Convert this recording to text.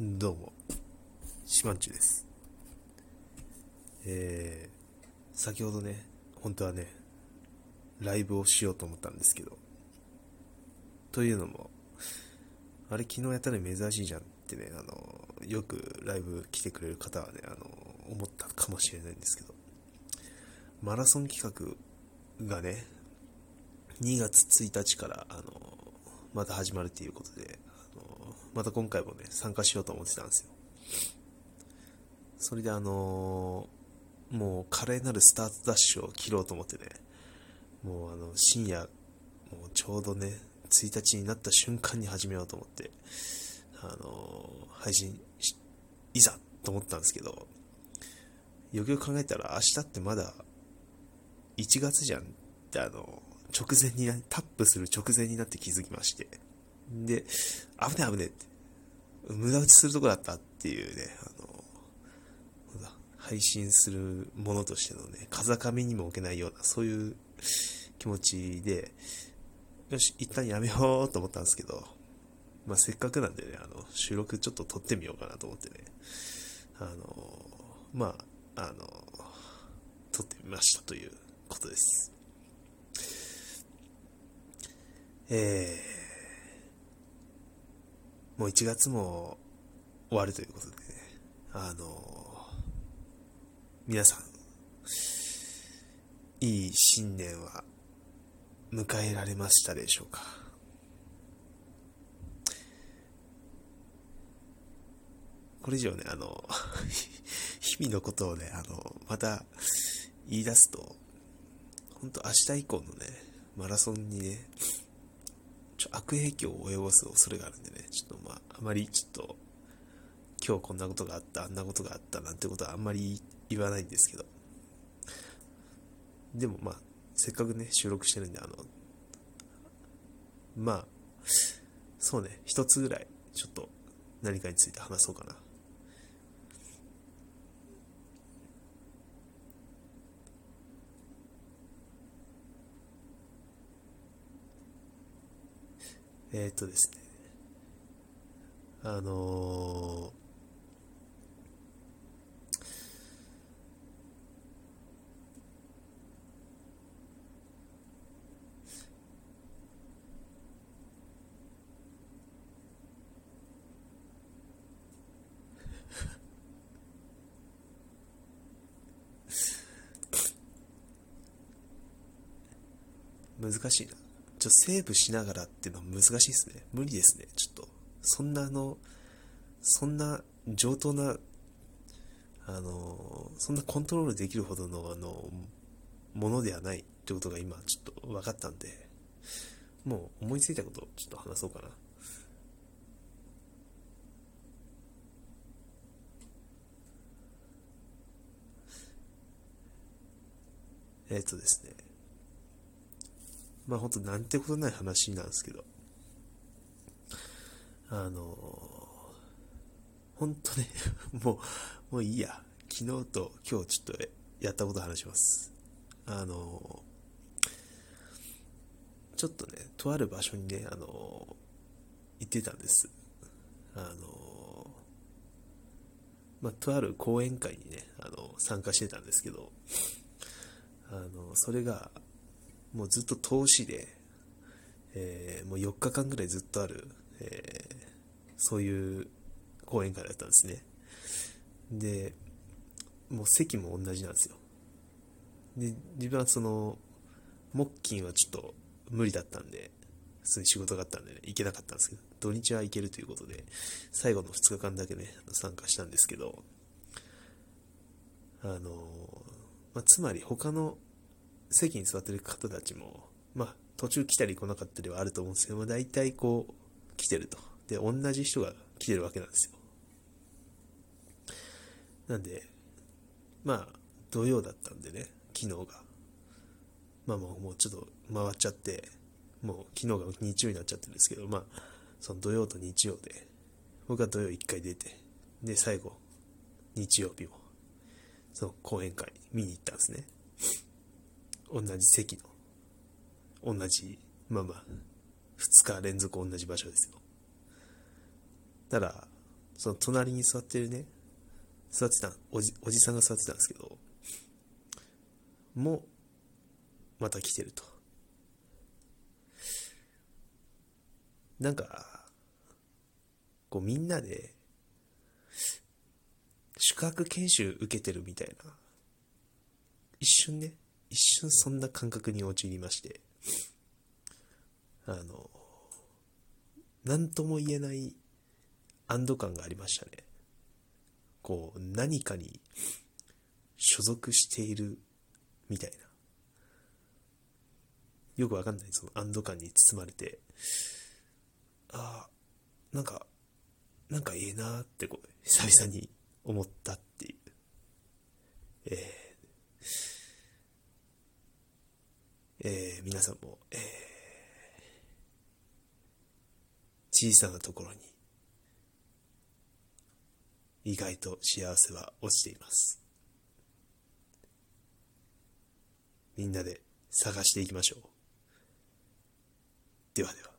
どうも、しまんちゅです。えー、先ほどね、本当はね、ライブをしようと思ったんですけど、というのも、あれ昨日やったのに珍しいじゃんってね、あの、よくライブ来てくれる方はね、あの、思ったかもしれないんですけど、マラソン企画がね、2月1日から、あの、また始まるということで、あのまた今回もね、参加しようと思ってたんですよ。それであのー、もう華麗なるスタートダッシュを切ろうと思ってね、もうあの、深夜、もうちょうどね、1日になった瞬間に始めようと思って、あのー、配信いざと思ったんですけど、よくよく考えたら明日ってまだ1月じゃんってあの、直前に、タップする直前になって気づきまして、で、危ね危ねって、無駄打ちするとこだったっていうね、あの、配信するものとしてのね、風上にも置けないような、そういう気持ちで、よし、一旦やめようと思ったんですけど、まあ、せっかくなんでね、あの、収録ちょっと撮ってみようかなと思ってね、あの、まあ、あの、撮ってみましたということです。えーもう1月も終わるということでね、あの皆さん、いい新年は迎えられましたでしょうか？これ以上ね、あの、日々のことをね、あの、また言い出すと、本当明日以降のね、マラソンにね、悪影響を及ぼす恐れがあるんでね、ちょっとまあ、あまりちょっと、今日こんなことがあった、あんなことがあったなんてことはあんまり言わないんですけど、でもまあ、せっかくね、収録してるんで、あの、まあ、そうね、一つぐらい、ちょっと何かについて話そうかな。えー、っとですね、あのー 難しいな。ちょっとセーブしながらっていうのは難しいですね。無理ですね。ちょっと。そんなあの、そんな上等な、あの、そんなコントロールできるほどの、あの、ものではないってことが今ちょっと分かったんで、もう思いついたことをちょっと話そうかな。えっ、とですね。まあ本当なんてことない話なんですけど、あの本当ね もう、もういいや。昨日と今日ちょっとやったこと話します。あのちょっとね、とある場所にね、あの行ってたんです。あのまあ、とある講演会にね、あの参加してたんですけど、あのそれが、もうずっと投資で、えー、もう4日間ぐらいずっとある、えー、そういう講演会だったんですね。で、もう席も同じなんですよ。で、自分はその、木金はちょっと無理だったんで、普通に仕事があったんでね、行けなかったんですけど、土日は行けるということで、最後の2日間だけね、参加したんですけど、あの、まあ、つまり他の席に座ってる方たちも、まあ、途中来たり来なかったりはあると思うんですけど、まあ、大体こう、来てると。で、同じ人が来てるわけなんですよ。なんで、まあ、土曜だったんでね、昨日が。まあもう、もうちょっと回っちゃって、もう昨日が日曜になっちゃってるんですけど、まあ、その土曜と日曜で、僕は土曜1回出て、で、最後、日曜日も、その講演会見に行ったんですね。同じ席の、同じ、まあまあ、2日連続同じ場所ですよ。たら、その隣に座ってるね、座ってたおじ、おじさんが座ってたんですけど、も、また来てると。なんか、こうみんなで、宿泊研修受けてるみたいな、一瞬ね、一瞬そんな感覚に陥りまして、あの、なんとも言えない安堵感がありましたね。こう、何かに所属しているみたいな。よくわかんないその安堵感に包まれて、ああ、なんか、なんかええなってこう、久々に思ったっていう。えー、えー、皆さんも、えー、小さなところに意外と幸せは落ちています。みんなで探していきましょう。ではでは。